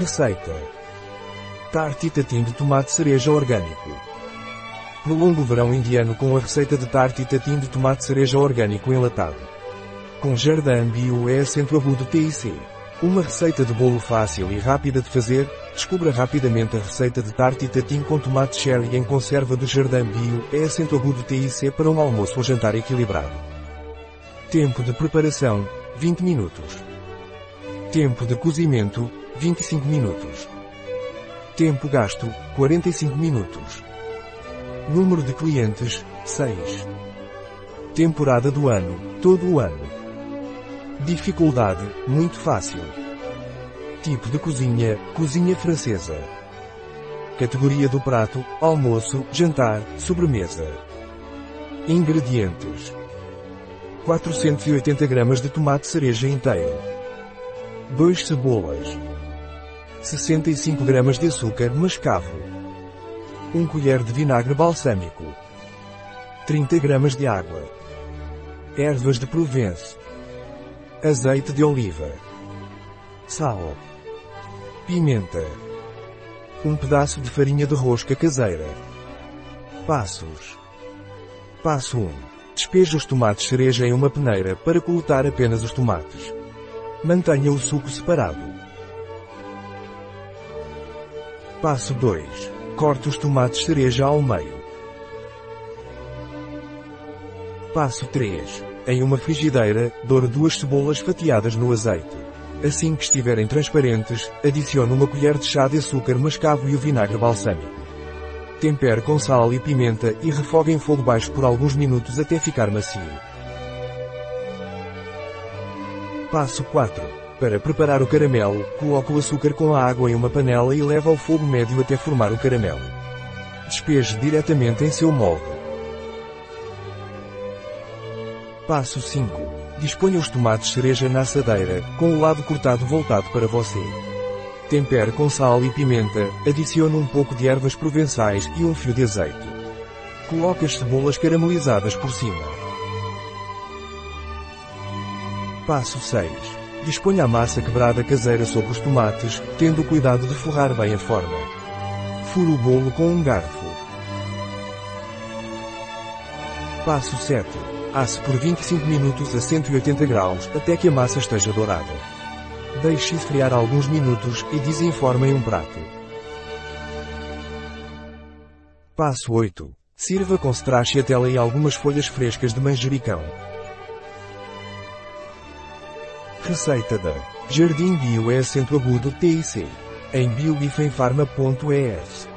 Receita. Tarte tatim de tomate cereja orgânico. Prolongo o verão indiano com a receita de tarte tatim de tomate cereja orgânico enlatado. Com Jardim Bio é acento agudo TIC. Uma receita de bolo fácil e rápida de fazer, descubra rapidamente a receita de tarte tatim com tomate cherry em conserva do Jardim Bio é acento agudo TIC para um almoço ou jantar equilibrado. Tempo de preparação, 20 minutos. Tempo de cozimento, 25 minutos. Tempo gasto, 45 minutos. Número de clientes, 6. Temporada do ano, todo o ano. Dificuldade, muito fácil. Tipo de cozinha, cozinha francesa. Categoria do prato, almoço, jantar, sobremesa. Ingredientes. 480 gramas de tomate cereja inteiro. 2 cebolas. 65 gramas de açúcar mascavo. 1 colher de vinagre balsâmico. 30 gramas de água. Ervas de Provence. Azeite de oliva. Sal. Pimenta. Um pedaço de farinha de rosca caseira. Passos. Passo 1. Despeje os tomates cereja em uma peneira para coletar apenas os tomates. Mantenha o suco separado. Passo 2. Corte os tomates cereja ao meio. Passo 3. Em uma frigideira, doure duas cebolas fatiadas no azeite. Assim que estiverem transparentes, adicione uma colher de chá de açúcar mascavo e o vinagre balsâmico. Tempere com sal e pimenta e refogue em fogo baixo por alguns minutos até ficar macio. Passo 4. Para preparar o caramelo, coloque o açúcar com a água em uma panela e leve ao fogo médio até formar o caramelo. Despeje diretamente em seu molde. Passo 5. Disponha os tomates cereja na assadeira, com o lado cortado voltado para você. Tempere com sal e pimenta, adicione um pouco de ervas provençais e um fio de azeite. Coloque as cebolas caramelizadas por cima. Passo 6. Disponha a massa quebrada caseira sobre os tomates, tendo o cuidado de forrar bem a forma. Fure o bolo com um garfo. Passo 7. Asse por 25 minutos a 180 graus até que a massa esteja dourada. Deixe esfriar alguns minutos e desenforme em um prato. Passo 8. Sirva com stracciatella e algumas folhas frescas de manjericão. Receita da Jardim Bio é acento agudo TIC. Em biobifenfarma.es